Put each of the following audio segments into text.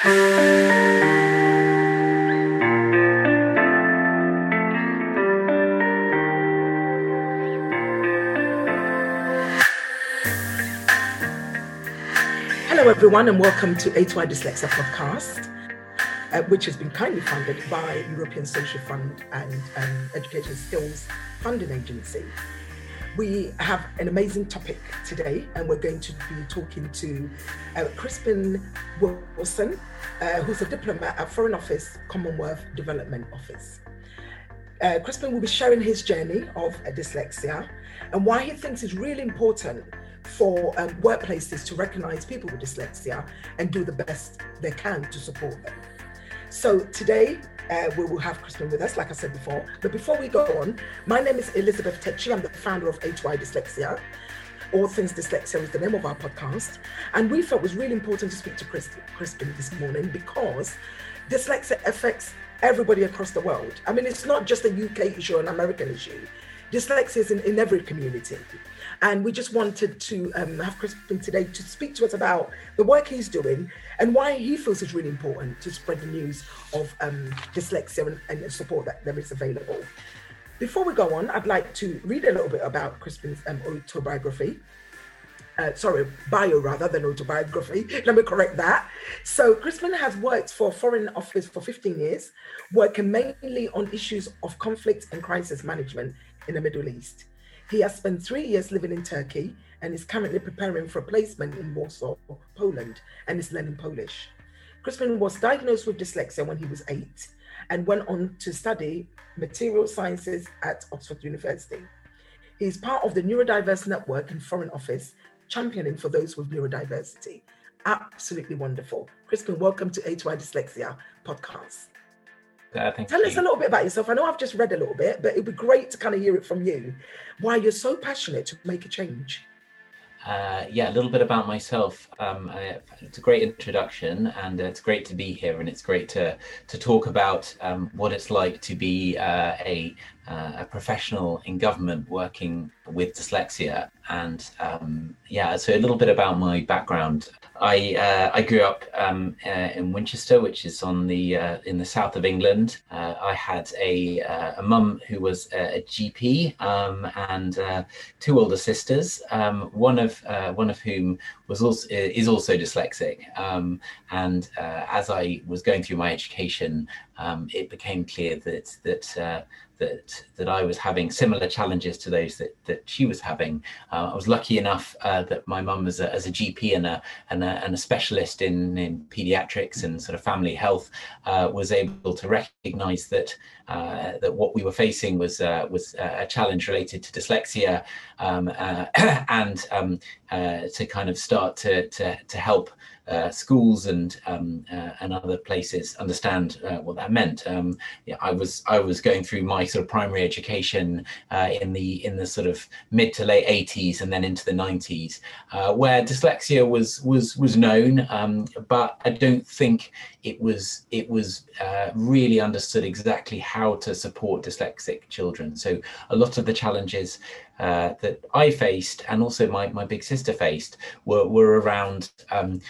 Hello, everyone, and welcome to A2I Dyslexia podcast, uh, which has been kindly funded by European Social Fund and um, Education Skills Funding Agency. We have an amazing topic today, and we're going to be talking to uh, Crispin Wilson, uh, who's a diplomat at Foreign Office Commonwealth Development Office. Uh, Crispin will be sharing his journey of dyslexia and why he thinks it's really important for um, workplaces to recognize people with dyslexia and do the best they can to support them. So today, uh, we will have Crispin with us, like I said before. But before we go on, my name is Elizabeth Takyi. I'm the founder of A2I Dyslexia. All Things Dyslexia is the name of our podcast. And we felt it was really important to speak to Chris, Crispin this morning because dyslexia affects everybody across the world. I mean, it's not just a UK issue or an American issue. Dyslexia is in, in every community. And we just wanted to um, have Crispin today to speak to us about the work he's doing and why he feels it's really important to spread the news of um, dyslexia and, and support that there is available. Before we go on, I'd like to read a little bit about Crispin's um, autobiography. Uh, sorry, bio rather than autobiography. Let me correct that. So, Crispin has worked for Foreign Office for 15 years, working mainly on issues of conflict and crisis management in the Middle East. He has spent three years living in Turkey and is currently preparing for a placement in Warsaw, Poland, and is learning Polish. Crispin was diagnosed with dyslexia when he was eight and went on to study material sciences at Oxford University. He is part of the Neurodiverse Network and Foreign Office, championing for those with neurodiversity. Absolutely wonderful. Crispin, welcome to A2I Dyslexia podcast. Uh, Tell us a little bit about yourself. I know I've just read a little bit, but it'd be great to kind of hear it from you. Why you're so passionate to make a change. Uh, yeah, a little bit about myself. Um, I, it's a great introduction, and it's great to be here, and it's great to to talk about um, what it's like to be uh, a uh, a professional in government working with dyslexia. And um, yeah, so a little bit about my background. I uh, I grew up um, uh, in Winchester, which is on the uh, in the south of England. Uh, I had a uh, a mum who was a, a GP um, and two older sisters. Um, one of one of whom was also is also dyslexic. Um, and as I was going through my education, um, it became clear that that that that I was having similar challenges to those that that she was having. Uh, I was lucky enough uh, that my mum, as a, as a GP and a, and a and a specialist in in pediatrics and sort of family health, uh, was able to recognise that uh, that what we were facing was uh, was a challenge related to dyslexia, um, uh, and um, to kind of start to to to help uh, schools and um, uh, and other places understand uh, what that meant. Um, yeah, I was I was going through my sort of primary education uh, in the in the sort of mid to late 80s and then into the 90s, uh, where dyslexia was was was known, um, but I don't think it was it was uh, really understood exactly how to support dyslexic children. So a lot of the challenges uh, that I faced and also my, my big sister faced were, were around um,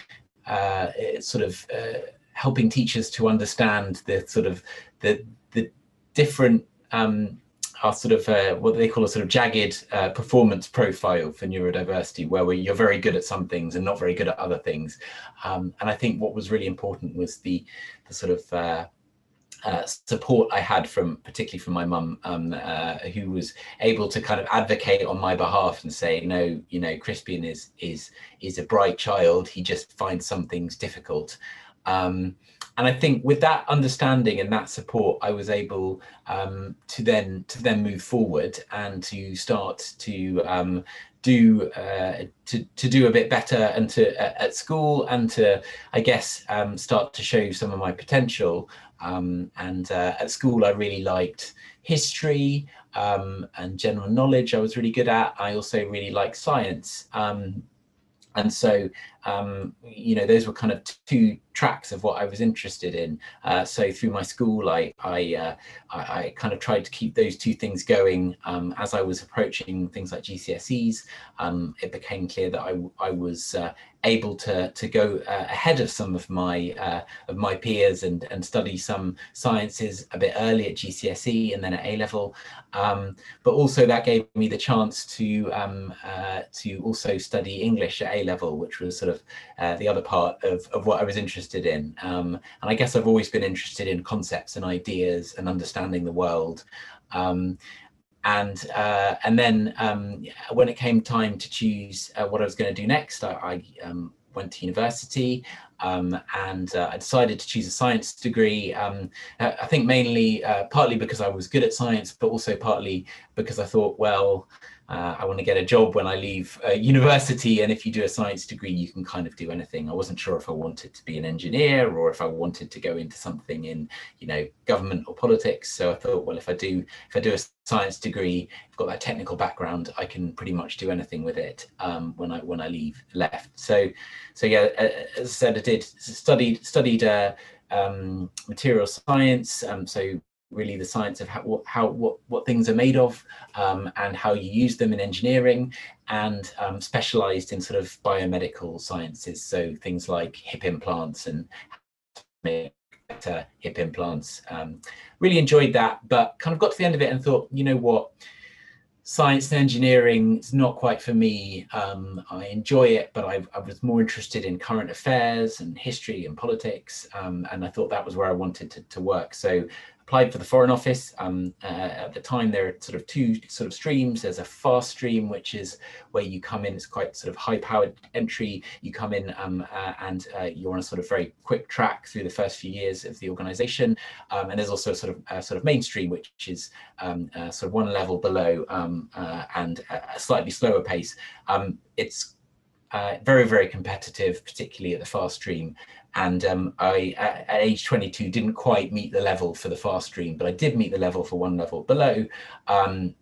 uh, sort of uh, helping teachers to understand the sort of the the different um, our sort of uh, what they call a sort of jagged uh, performance profile for neurodiversity, where we, you're very good at some things and not very good at other things. Um, and I think what was really important was the the sort of uh, uh, support I had from, particularly from my mum, um, uh, who was able to kind of advocate on my behalf and say, no, you know, Crispin is is is a bright child. He just finds some things difficult. Um, and I think with that understanding and that support, I was able um, to then to then move forward and to start to um, do uh, to to do a bit better and to uh, at school and to I guess um, start to show some of my potential. Um, and uh, at school, I really liked history um, and general knowledge. I was really good at. I also really liked science. Um, and so, um, you know, those were kind of two tracks of what I was interested in. Uh, so through my school, I I, uh, I, I kind of tried to keep those two things going. Um, as I was approaching things like GCSEs, um, it became clear that I I was uh, able to to go uh, ahead of some of my uh, of my peers and and study some sciences a bit early at GCSE and then at A level, um, but also that gave me the chance to um, uh, to also study English at A level, which was sort of uh, the other part of of what I was interested in. Um, and I guess I've always been interested in concepts and ideas and understanding the world. Um, and uh, and then um, when it came time to choose uh, what I was going to do next, I, I um, went to university um, and uh, I decided to choose a science degree. Um, I think mainly uh, partly because I was good at science, but also partly because I thought, well, uh, I want to get a job when I leave uh, university. And if you do a science degree, you can kind of do anything. I wasn't sure if I wanted to be an engineer or if I wanted to go into something in, you know, government or politics. So I thought, well, if I do, if I do a science degree, I've got that technical background, I can pretty much do anything with it um, when I when I leave left. So, so yeah, as I said, I did studied studied uh, um, material science. Um, so really the science of how, how what, what things are made of um, and how you use them in engineering and um, specialized in sort of biomedical sciences so things like hip implants and better hip implants um, really enjoyed that but kind of got to the end of it and thought you know what science and engineering is not quite for me. Um, I enjoy it, but I, I, was more interested in current affairs and history and politics. Um, and I thought that was where I wanted to, to work. So applied for the Foreign Office. Um, uh, at the time, there are sort of two sort of streams. There's a fast stream, which is where you come in. It's quite sort of high-powered entry. You come in um, uh, and uh, you're on a sort of very quick track through the first few years of the organisation. Um, and there's also a sort of sort of mainstream, which is um, uh, sort of one level below um, uh, and a slightly slower pace. Um, it's uh, very, very competitive, particularly at the fast stream. And um, I, at, age 22, didn't quite meet the level for the fast stream, but I did meet the level for one level below. Um,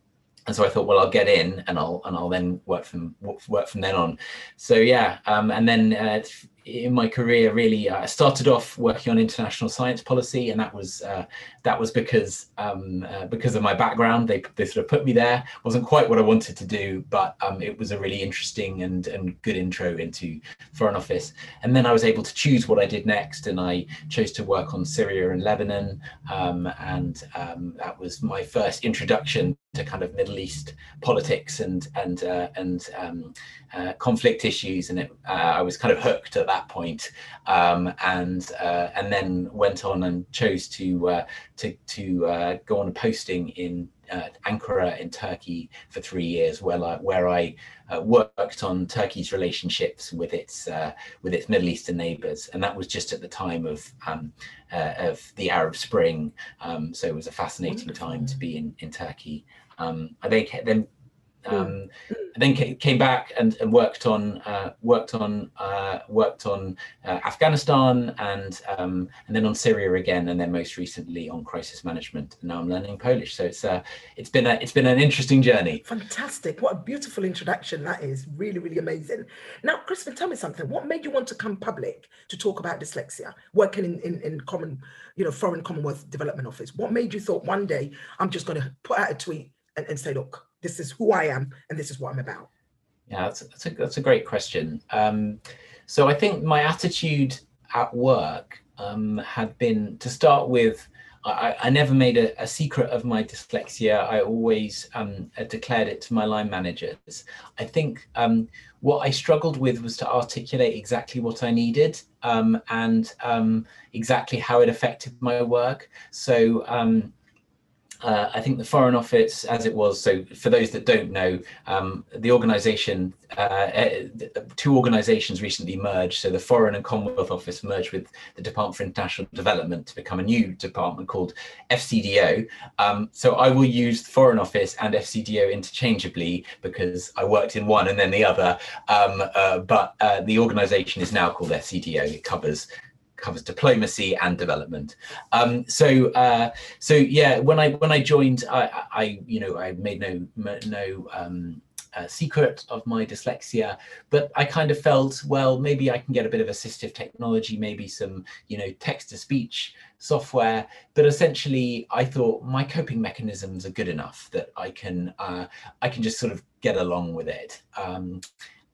and so I thought, well, I'll get in and I'll and I'll then work from work from then on. So yeah, um, and then uh, in my career, really, uh, I started off working on international science policy, and that was uh, that was because um, uh, because of my background. They they sort of put me there. wasn't quite what I wanted to do, but um, it was a really interesting and and good intro into Foreign Office. And then I was able to choose what I did next, and I chose to work on Syria and Lebanon, um, and um, that was my first introduction to kind of Middle East politics and and uh, and um, uh, conflict issues, and it, uh, I was kind of hooked at that point, um, and uh, and then went on and chose to uh, to to uh, go on a posting in Ankara in Turkey for three years, where I, where I worked on Turkey's relationships with its with its Middle Eastern neighbours, and that was just at the time of um, of the Arab Spring, um, so it was a fascinating time to be in in Turkey. Um, I then, then Hmm. Um, then came back and, and worked on uh, worked on uh, worked on uh, Afghanistan and um, and then on Syria again, and then most recently on crisis management. Now I'm learning Polish, so it's uh, it's been a it's been an interesting journey. Fantastic! What a beautiful introduction that is. Really, really amazing. Now, Christopher, tell me something. What made you want to come public to talk about dyslexia, working in in, in common, you know, foreign Commonwealth Development Office? What made you thought one day I'm just going to put out a tweet and, and say, look this is who I am and this is what I'm about? Yeah, that's, that's, a, that's a great question. Um, so I think my attitude at work um, had been to start with, I, I never made a, a, secret of my dyslexia. I always um, declared it to my line managers. I think um, what I struggled with was to articulate exactly what I needed um, and um, exactly how it affected my work. So um, uh, I think the Foreign Office, as it was, so for those that don't know, um, the organisation, uh, uh, two organisations recently merged. So the Foreign and Commonwealth Office merged with the Department for International Development to become a new department called FCDO. Um, so I will use the Foreign Office and FCDO interchangeably because I worked in one and then the other. Um, uh, but uh, the organisation is now called FCDO. It covers covers diplomacy and development. Um, so uh, so yeah, when I when I joined, I, I you know I made no no um, uh, secret of my dyslexia, but I kind of felt, well, maybe I can get a bit of assistive technology, maybe some, you know, text to speech software. But essentially, I thought my coping mechanisms are good enough that I can, uh, I can just sort of get along with it. Um,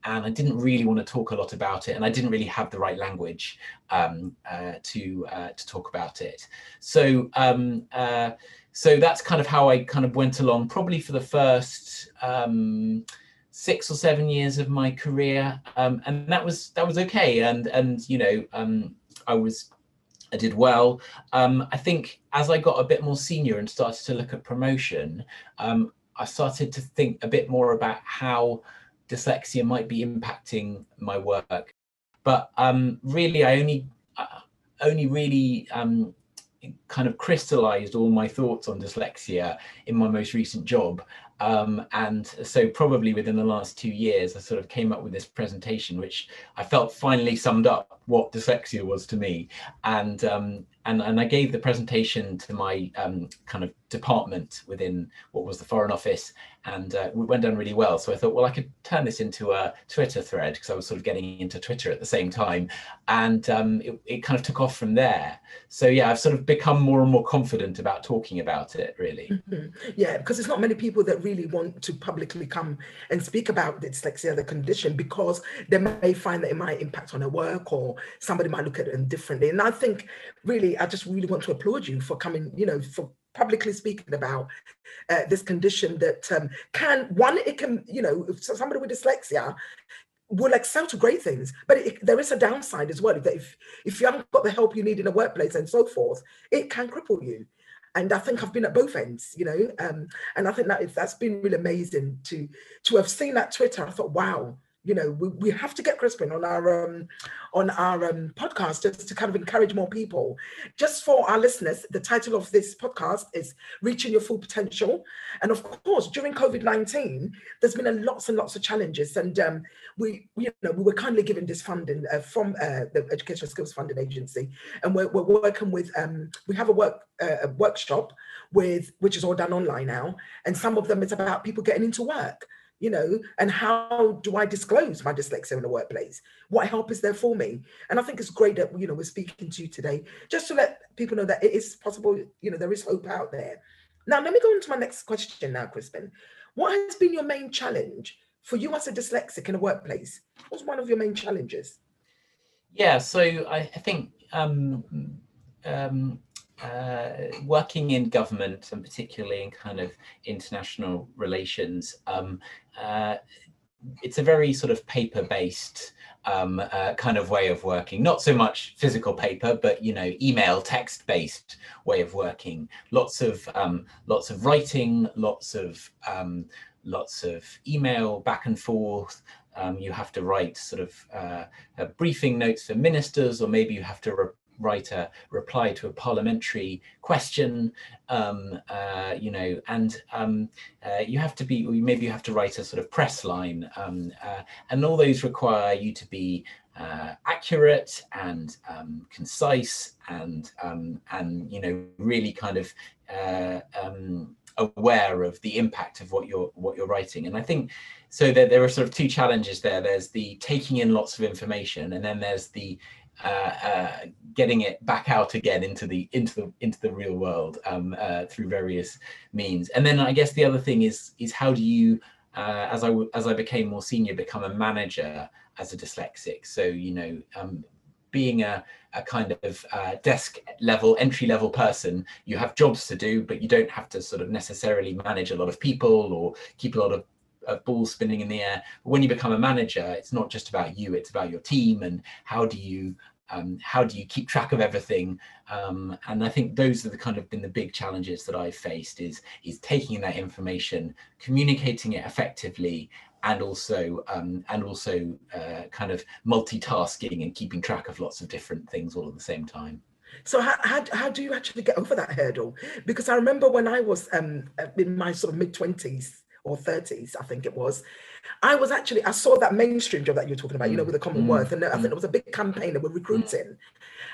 and I didn't really want to talk a lot about it, and I didn't really have the right language um, uh, to uh, to talk about it. So um, uh, so that's kind of how I kind of went along, probably for the first um, six or seven years of my career, um, and that was that was okay. And and you know um, I was I did well. Um, I think as I got a bit more senior and started to look at promotion, I started to think a bit more about how dyslexia might be impacting my work. But um, really, I only uh, only really um, kind of crystallized all my thoughts on dyslexia in my most recent job. Um, and so probably within the last two years, I sort of came up with this presentation, which I felt finally summed up what dyslexia was to me. And um, and and I gave the presentation to my um, kind of department within what was the Foreign Office, and uh, it went down really well. So I thought, well, I could turn this into a Twitter thread because I was sort of getting into Twitter at the same time, and um, it, it kind of took off from there. So yeah, I've sort of become more and more confident about talking about it. Really, mm-hmm. yeah, because there's not many people that really want to publicly come and speak about dyslexia, the condition, because they may find that it might impact on their work or somebody might look at it differently. And I think really I just really want to applaud you for coming, you know, for publicly speaking about uh, this condition that um, can one it can you know somebody with dyslexia will excel to great things but it, there is a downside as well that if if you haven't got the help you need in a workplace and so forth it can cripple you and I think I've been at both ends, you know, um, and I think that that's been really amazing to to have seen that Twitter. I thought, wow, you know, we, we have to get Crispin on our um, on our um, podcast just to kind of encourage more people. Just for our listeners, the title of this podcast is "Reaching Your Full Potential," and of course, during COVID nineteen, there's been a lots and lots of challenges, and um, we you know we were kindly given this funding uh, from uh, the Educational Skills Funding Agency, and we're, we're working with um, we have a work uh, a workshop with which is all done online now, and some of them it's about people getting into work you know, and how do I disclose my dyslexia in the workplace? What help is there for me? And I think it's great that, you know, we're speaking to you today, just to let people know that it is possible, you know, there is hope out there. Now, let me go on to my next question now, Crispin. What has been your main challenge for you as a dyslexic in a workplace? What's one of your main challenges? Yeah, so I, I think um, um, uh, working in government and particularly in kind of international relations, um, uh, it's a very sort of paper-based um, uh, kind of way of working. Not so much physical paper, but you know, email, text-based way of working. Lots of um, lots of writing, lots of um, lots of email back and forth. Um, you have to write sort of uh, briefing notes for ministers, or maybe you have to write a reply to a parliamentary question, um, uh, you know, and um, uh, you have to be, maybe you have to write a sort of press line, um, uh, and all those require you to be uh, accurate and um, concise and um, and you know really kind of uh, um, aware of the impact of what you're what you're writing. And i think so there, there are sort of two challenges there. There's the taking in lots of information and then there's the uh, uh, getting it back out again into the into the into the real world um, uh, through various means. And then I guess the other thing is is how do you uh, as I as I became more senior become a manager as a dyslexic. So you know. Um, being a, a kind of uh, desk level, entry level person, you have jobs to do, but you don't have to sort of necessarily manage a lot of people or keep a lot of of balls spinning in the air. But when you become a manager, it's not just about you; it's about your team and how do you um, how do you keep track of everything? Um, and I think those are the kind of been the big challenges that I've faced is is taking that information, communicating it effectively, and also um, and also uh, kind of multitasking and keeping track of lots of different things all at the same time. So how, how, how do you actually get over that hurdle? Because I remember when I was um, in my sort of mid twenties, or 30s, I think it was. I was actually, I saw that mainstream job that you're talking about, you know, mm. with the Commonwealth. Mm. And I think it was a big campaign that we're recruiting.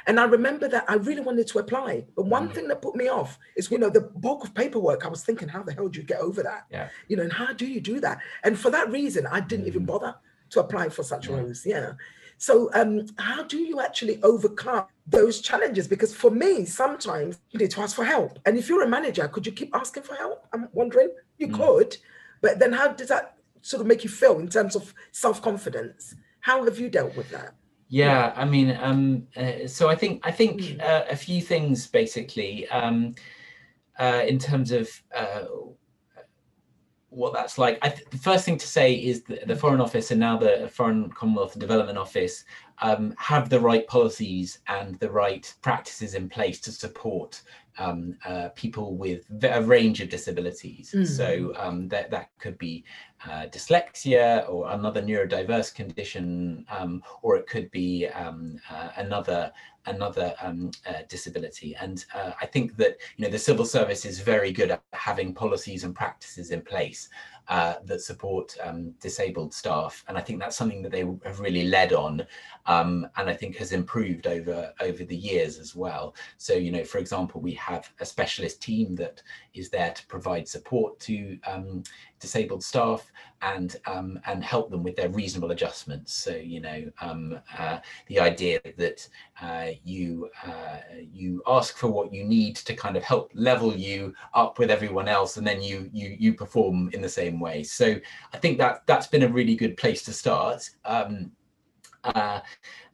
And I remember that I really wanted to apply. But one mm. thing that put me off is, you know, the bulk of paperwork. I was thinking, how the hell do you get over that? Yeah. You know, and how do you do that? And for that reason, I didn't even bother to apply for such roles. Yeah. So, um, how do you actually overcome those challenges? Because for me, sometimes you need to ask for help. And if you're a manager, could you keep asking for help? I'm wondering. You mm. could, but then how does that sort of make you feel in terms of self confidence? How have you dealt with that? Yeah, I mean, um, uh, so I think I think mm. uh, a few things basically um, uh, in terms of uh, what that's like. Th- the first thing to say is that the Foreign Office and now the Foreign Commonwealth Development Office um, have the right policies and the right practices in place to support um, uh, people with a range of disabilities. Mm. So um, that that could be uh, dyslexia or another neurodiverse condition, um, or it could be um, uh, another another um, uh, disability. And uh, I think that you know the civil service is very good at having policies and practices in place uh, that support um, disabled staff, and I think that's something that they have really led on, um, and I think has improved over over the years as well. So you know, for example, we have a specialist team that is there to provide support to um, disabled staff and um, and help them with their reasonable adjustments. So you know um, uh, the idea that uh, you uh, you ask for what you need to kind of help level you up with everyone else, and then you you you perform in the same way. So I think that that's been a really good place to start. Um, uh,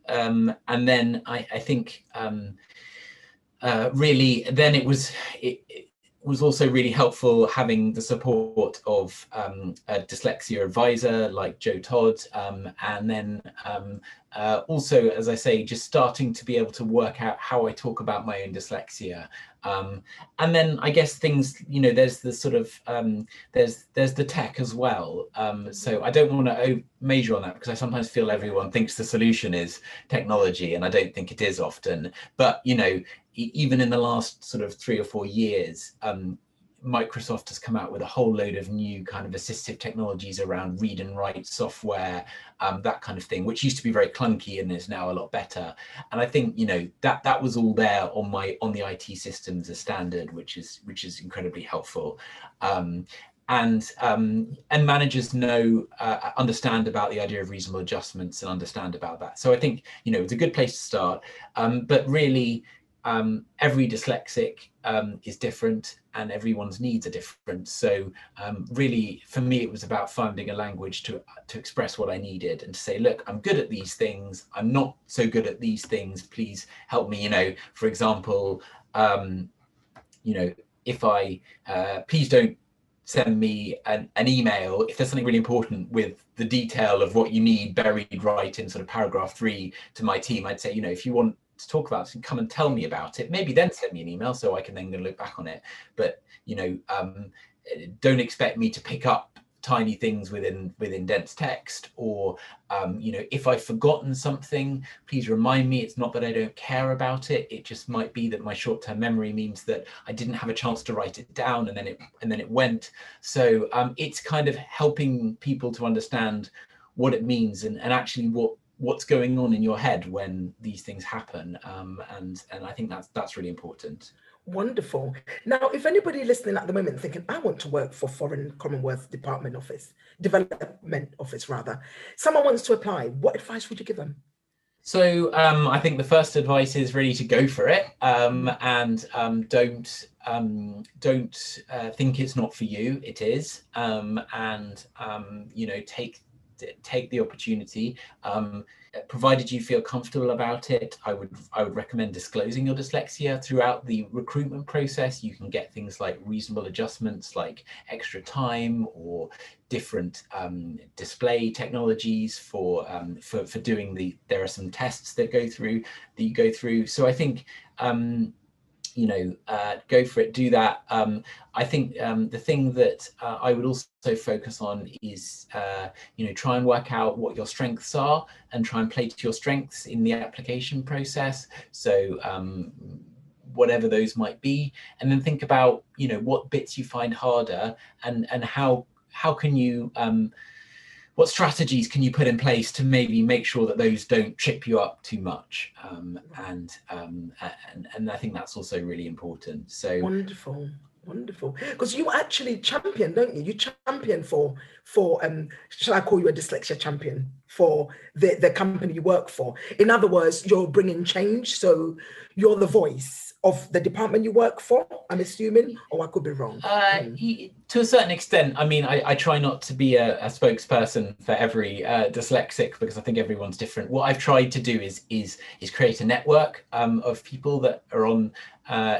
um, and then I, I think um, uh, really then it was it, was also really helpful having the support of um, a dyslexia advisor like Joe Todd, um, and then um, uh, also, as I say, just starting to be able to work out how I talk about my own dyslexia. Um, and then I guess things, you know, there's the sort of um, there's there's the tech as well. Um, so I don't want to major on that because I sometimes feel everyone thinks the solution is technology, and I don't think it is often. But you know, even in the last sort of three or four years, um, Microsoft has come out with a whole load of new kind of assistive technologies around read and write software, um, that kind of thing, which used to be very clunky and is now a lot better. And I think you know that that was all there on my on the IT systems as standard, which is which is incredibly helpful. Um, and um, and managers know uh, understand about the idea of reasonable adjustments and understand about that. So I think you know it's a good place to start. Um, but really, um, every dyslexic um, is different and everyone's needs are different. So um, really, for me, it was about finding a language to to express what I needed and to say, look, I'm good at these things. I'm not so good at these things. Please help me. You know, for example, um, you know, if I uh, please don't send me an, an email if there's something really important with the detail of what you need buried right in sort of paragraph three to my team i'd say you know if you want to talk about and come and tell me about it. Maybe then send me an email so I can then look back on it. But you know, um, don't expect me to pick up tiny things within within dense text or um, you know if i've forgotten something please remind me it's not that i don't care about it it just might be that my short-term memory means that i didn't have a chance to write it down and then it and then it went so um, it's kind of helping people to understand what it means and, and actually what what's going on in your head when these things happen um, and and i think that's that's really important wonderful now if anybody listening at the moment thinking i want to work for foreign commonwealth department office development office rather someone wants to apply what advice would you give them so um, I think the first advice is really to go for it um, and um, don't um, don't uh, think it's not for you. It is, um, and um, you know take take the opportunity. Um, provided you feel comfortable about it, I would I would recommend disclosing your dyslexia throughout the recruitment process. You can get things like reasonable adjustments, like extra time or different um, display technologies for um, for for doing the. There are some tests that go through that you go through. So I think. Um, you know, uh, go for it, do that. Um, I think um, the thing that uh, I would also focus on is, uh, you know, try and work out what your strengths are and try and play to your strengths in the application process. So, um, whatever those might be, and then think about, you know, what bits you find harder and and how how can you um, what strategies can you put in place to maybe make sure that those don't trip you up too much? Um, and, um, and and i think that's also really important. So wonderful. Wonderful. Because you actually champion don't you? You champion for for um shall i call you a dyslexia champion? For the the company you work for. In other words you're bringing change. So you're the voice of the department you work for, I'm assuming, or I could be wrong. Uh, mm. to a certain extent, I mean, I, I try not to be a, a spokesperson for every uh, dyslexic because I think everyone's different. What I've tried to do is is is create a network um, of people that are on uh,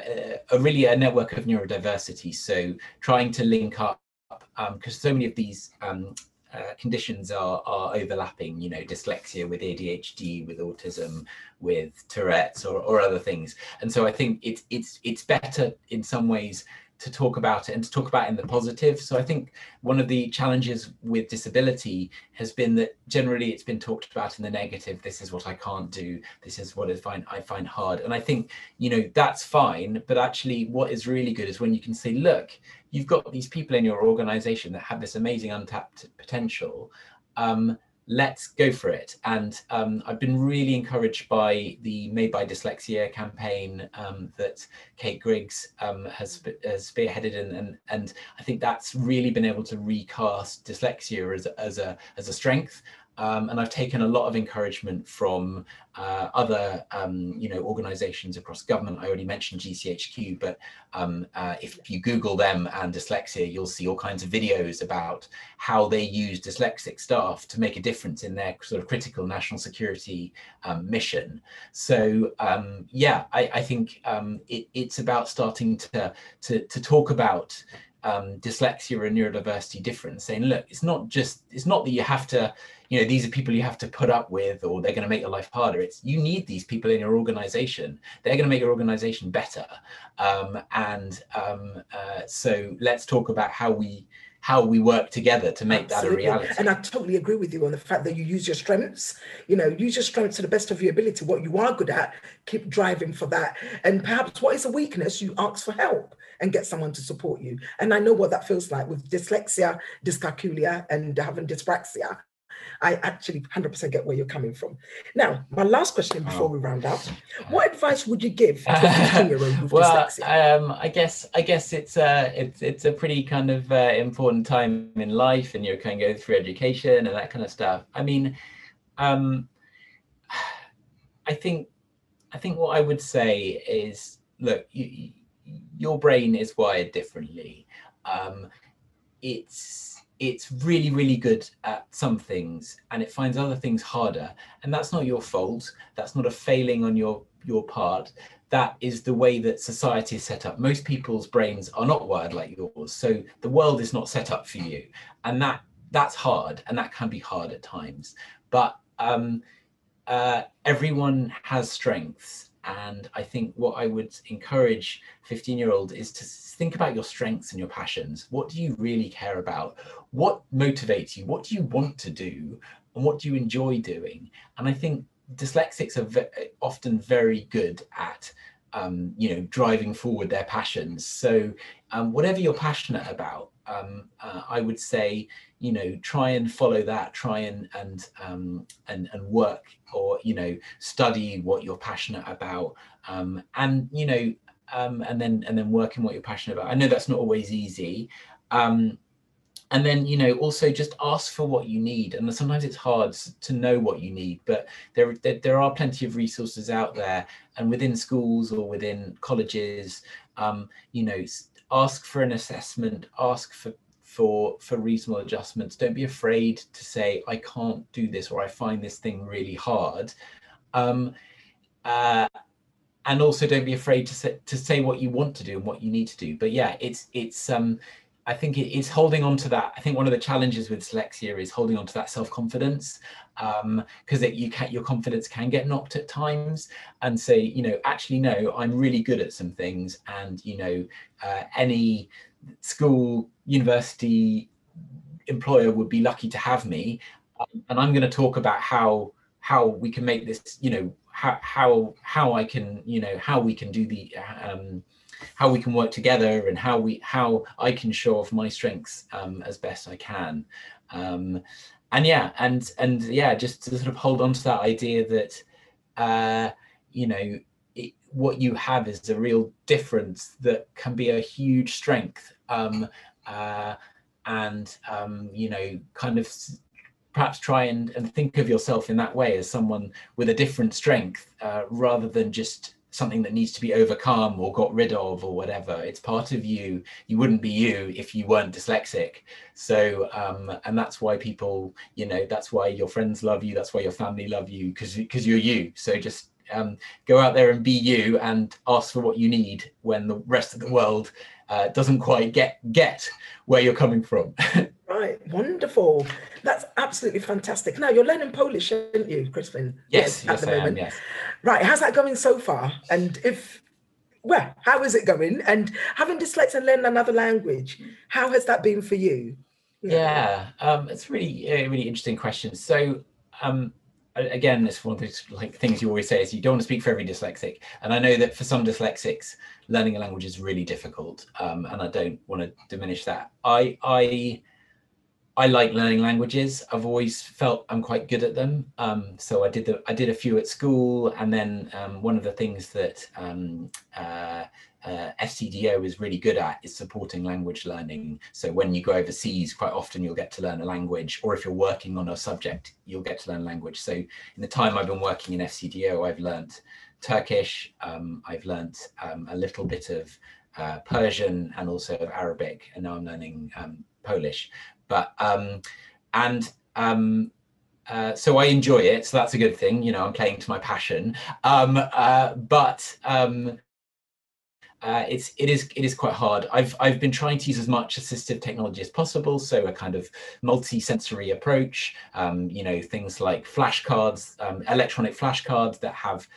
a really a network of neurodiversity. So trying to link up because um, so many of these um, uh, conditions are are overlapping you know dyslexia with adhd with autism with tourette's or, or other things. And so i think it's it's it's better in some ways to talk about it and to talk about it in the positive so i think one of the challenges with disability has been that generally it's been talked about in the negative this is what i can't do this is what i find i find hard and i think you know that's fine but actually what is really good is when you can say look you've got these people in your organization that have this amazing untapped potential. Um, let's go for it. And um, I've been really encouraged by the Made by Dyslexia campaign um, that Kate Griggs um, has, has, spearheaded, and, and, and I think that's really been able to recast dyslexia as, as a as a strength. Um, and I've taken a lot of encouragement from uh, other, um, you know, organisations across government. I already mentioned GCHQ, but um, uh, if you Google them and dyslexia, you'll see all kinds of videos about how they use dyslexic staff to make a difference in their sort of critical national security um, mission. So um, yeah, I, I think um, it, it's about starting to to, to talk about um, dyslexia and neurodiversity difference, saying, look, it's not just, it's not that you have to, you know, these are people you have to put up with or they're going to make your life harder. It's you need these people in your organization. They're going to make your organization better. Um, and um, uh, so let's talk about how we, how we work together to make Absolutely. that a reality. And I totally agree with you on the fact that you use your strengths, you know, use your strengths to the best of your ability. What you are good at, keep driving for that. And perhaps what is a weakness, you ask for help and get someone to support you. And I know what that feels like with dyslexia, dyscalculia, and having dyspraxia. I actually 100% get where you're coming from. Now, my last question before we round up: What advice would you give to a 15 year old with well, dyslexia? Um, I guess I guess it's a it's it's a pretty kind of uh, important time in life, and you're kind of going through education and that kind of stuff. I mean, um, I think I think what I would say is, look, you, your brain is wired differently. Um, it's it's really really good at some things and it finds other things harder and that's not your fault. That's not a failing on your your part. That is the way that society is set up. Most people's brains are not wired like yours so the world is not set up for you and that that's hard and that can be hard at times. But um, uh, everyone has strengths and I think what I would encourage 15 year old is to think about your strengths and your passions. What do you really care about? What motivates you? What do you want to do? And what do you enjoy doing? And I think dyslexics are ve- often very good at um, you know driving forward their passions so um, whatever you're passionate about um, uh, i would say you know try and follow that try and and um, and and work or you know study what you're passionate about um, and you know um, and then and then working what you're passionate about. I know that's not always easy um, and then you know also just ask for what you need and sometimes it's hard to know what you need but there, there, there are plenty of resources out there and within schools or within colleges um, you know ask for an assessment ask for for for reasonable adjustments. Don't be afraid to say i can't do this or i find this thing really hard. Um, uh, and also don't be afraid to say to say what you want to do and what you need to do. But yeah it's it's um I think it is holding on to that. I think one of the challenges with dyslexia is holding on to that self confidence, because um, you can your confidence can get knocked at times, and say, you know, actually, no, I'm really good at some things, and you know, uh, any school, university employer would be lucky to have me, um, and I'm going to talk about how how we can make this, you know, how how how I can you know how we can do the um, how we can work together and how we how I can show off my strengths um, as best I can. Um, and yeah, and and yeah, just to sort of hold on to that idea that uh, you know it, what you have is a real difference that can be a huge strength. Um, uh, and um, you know, kind of perhaps try and, and think of yourself in that way as someone with a different strength uh, rather than just something that needs to be overcome or got rid of or whatever. It's part of you. You wouldn't be you if you weren't dyslexic. So um, and that's why people you know that's why your friends love you. That's why your family love you because because you're you. So just um, go out there and be you and ask for what you need when the rest of the world uh, doesn't quite get get where you're coming from right wonderful. That's absolutely fantastic. Now you're learning polish aren't you crispin? Yes yes, yes at the moment am, yes. Right how's that going so far? And if well how is it going? And having dyslexia and learning another language how has that been for you? Yeah, yeah um, it's really a really interesting question. So um, again, it's one of those like things you always say is you don't want to speak for every dyslexic. And I know that for some dyslexics, learning a language is really difficult. Um, and I don't want to diminish that. I I I like learning languages. I've always felt I'm quite good at them. Um, so I did the I did a few at school, and then um, one of the things that um, uh, uh, FCDO is really good at is supporting language learning. So when you go overseas, quite often you'll get to learn a language, or if you're working on a subject, you'll get to learn language. So in the time I've been working in FCDO, I've learned Turkish, um, I've learned um, a little bit of uh, Persian and also of Arabic, and now I'm learning um, Polish. But um, and um, uh, so I enjoy it, so that's a good thing. You know, I'm playing to my passion. Um, uh, but um, uh, it's it is it is quite hard. I've I've been trying to use as much assistive technology as possible, so a kind of multi-sensory approach. Um, you know, things like flashcards, um, electronic flashcards that have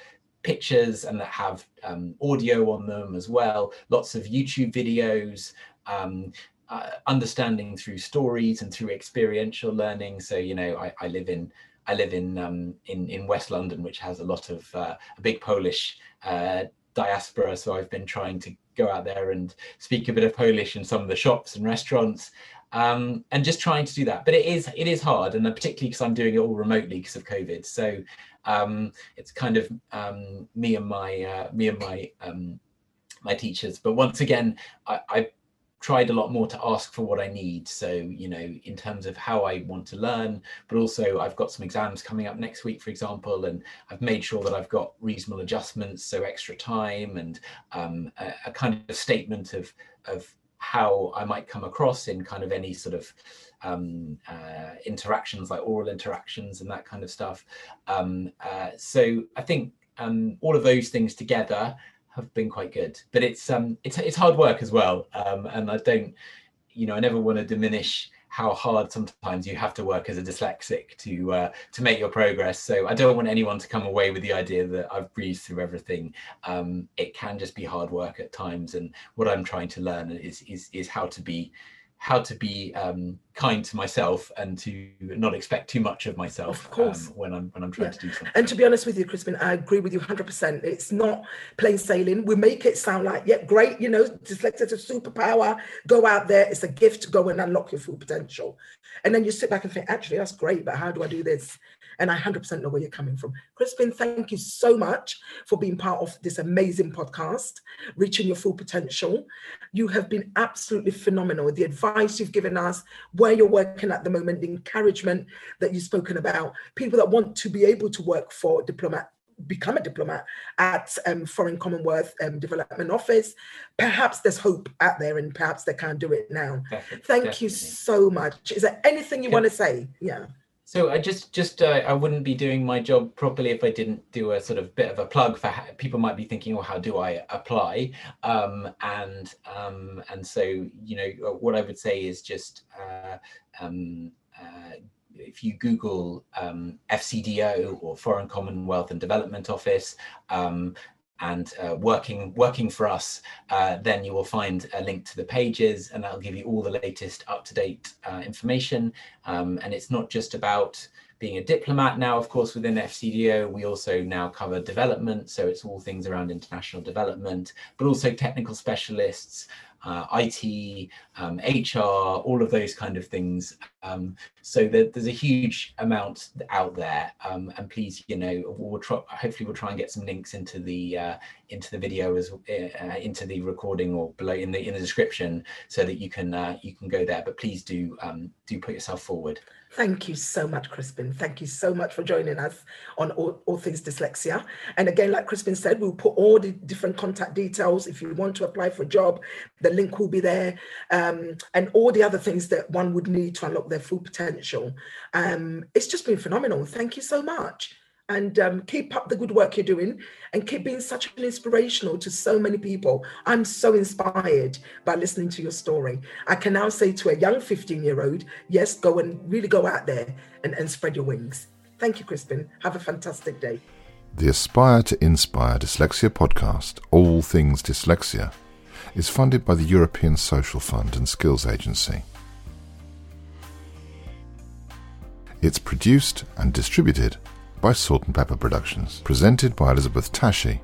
pictures and that have um, audio on them as well. Lots of YouTube videos. Um, uh, understanding through stories and through experiential learning. So you know, I, I live in I live in um, in in West London, which has a lot of uh, a big Polish uh, diaspora. So I've been trying to go out there and speak a bit of Polish in some of the shops and restaurants, um, and just trying to do that. But it is it is hard, and particularly because I'm doing it all remotely because of COVID. So um, it's kind of um, me and my uh, me and my um, my teachers. But once again, I, I tried a lot more to ask for what I need. So, you know, in terms of how I want to learn, but also I've got some exams coming up next week, for example, and I've made sure that I've got reasonable adjustments, so extra time and um, a, a, kind of statement of of how I might come across in kind of any sort of um, uh, interactions, like oral interactions and that kind of stuff. Um, uh, so I think um, all of those things together have been quite good. But it's um it's it's hard work as well. Um, and I don't, you know, I never want to diminish how hard sometimes you have to work as a dyslexic to uh, to make your progress. So I don't want anyone to come away with the idea that I've breezed through everything. Um, it can just be hard work at times, and what I'm trying to learn is is is how to be how to be um, kind to myself and to not expect too much of myself of course. Um, when I'm when I'm trying yeah. to do something. And to be honest with you, Crispin, I agree with you 100%. It's not plain sailing. We make it sound like, yeah, great, you know, dyslexia is a superpower. Go out there, it's a gift. Go and unlock your full potential. And then you sit back and think, actually, that's great, but how do I do this? And I 100% know where you're coming from. Crispin, thank you so much for being part of this amazing podcast, Reaching Your Full Potential. You have been absolutely phenomenal. The advice you've given us, where you're working at the moment, the encouragement that you've spoken about, people that want to be able to work for diplomat become a diplomat at um, Foreign Commonwealth um, Development Office. Perhaps there's hope out there and perhaps they can do it now. Thank definitely. you so much. Is there anything you want to say? Yeah. So I just just uh, I wouldn't be doing my job properly if I didn't do a sort of bit of a plug for how, people might be thinking, well, how do I apply? Um, and um, and so you know uh, what I would say is just uh, um, uh, if you Google um, FCDO or Foreign Commonwealth and Development Office, um, and uh, working working for us, uh, then you will find a link to the pages, and that'll give you all the latest up to date uh, information. Um, and it's not just about being a diplomat now, of course, within FCDO, we also now cover development. So it's all things around international development, but also technical specialists, uh, IT, um, HR, all of those kind of things. Um, so there, there's a huge amount out there, um, and please, you know, we'll try, hopefully we'll try and get some links into the uh, into the video as uh, into the recording or below in the in the description, so that you can uh, you can go there. But please do um, do put yourself forward. Thank you so much, Crispin. Thank you so much for joining us on all, all, Things Dyslexia. And again, like Crispin said, we'll put all the different contact details. If you want to apply for a job, the link will be there. Um, and all the other things that one would need to unlock their full potential. Um, it's just been phenomenal. Thank you so much and um, keep up the good work you're doing and keep being such an inspirational to so many people. I'm so inspired by listening to your story. I can now say to a young 15 year old, yes, go and really go out there and, and spread your wings. Thank you, Crispin. Have a fantastic day. The Aspire to Inspire Dyslexia podcast, All Things Dyslexia, is funded by the European Social Fund and Skills Agency. It's produced and distributed by Salt and Pepper Productions, presented by Elizabeth Takyi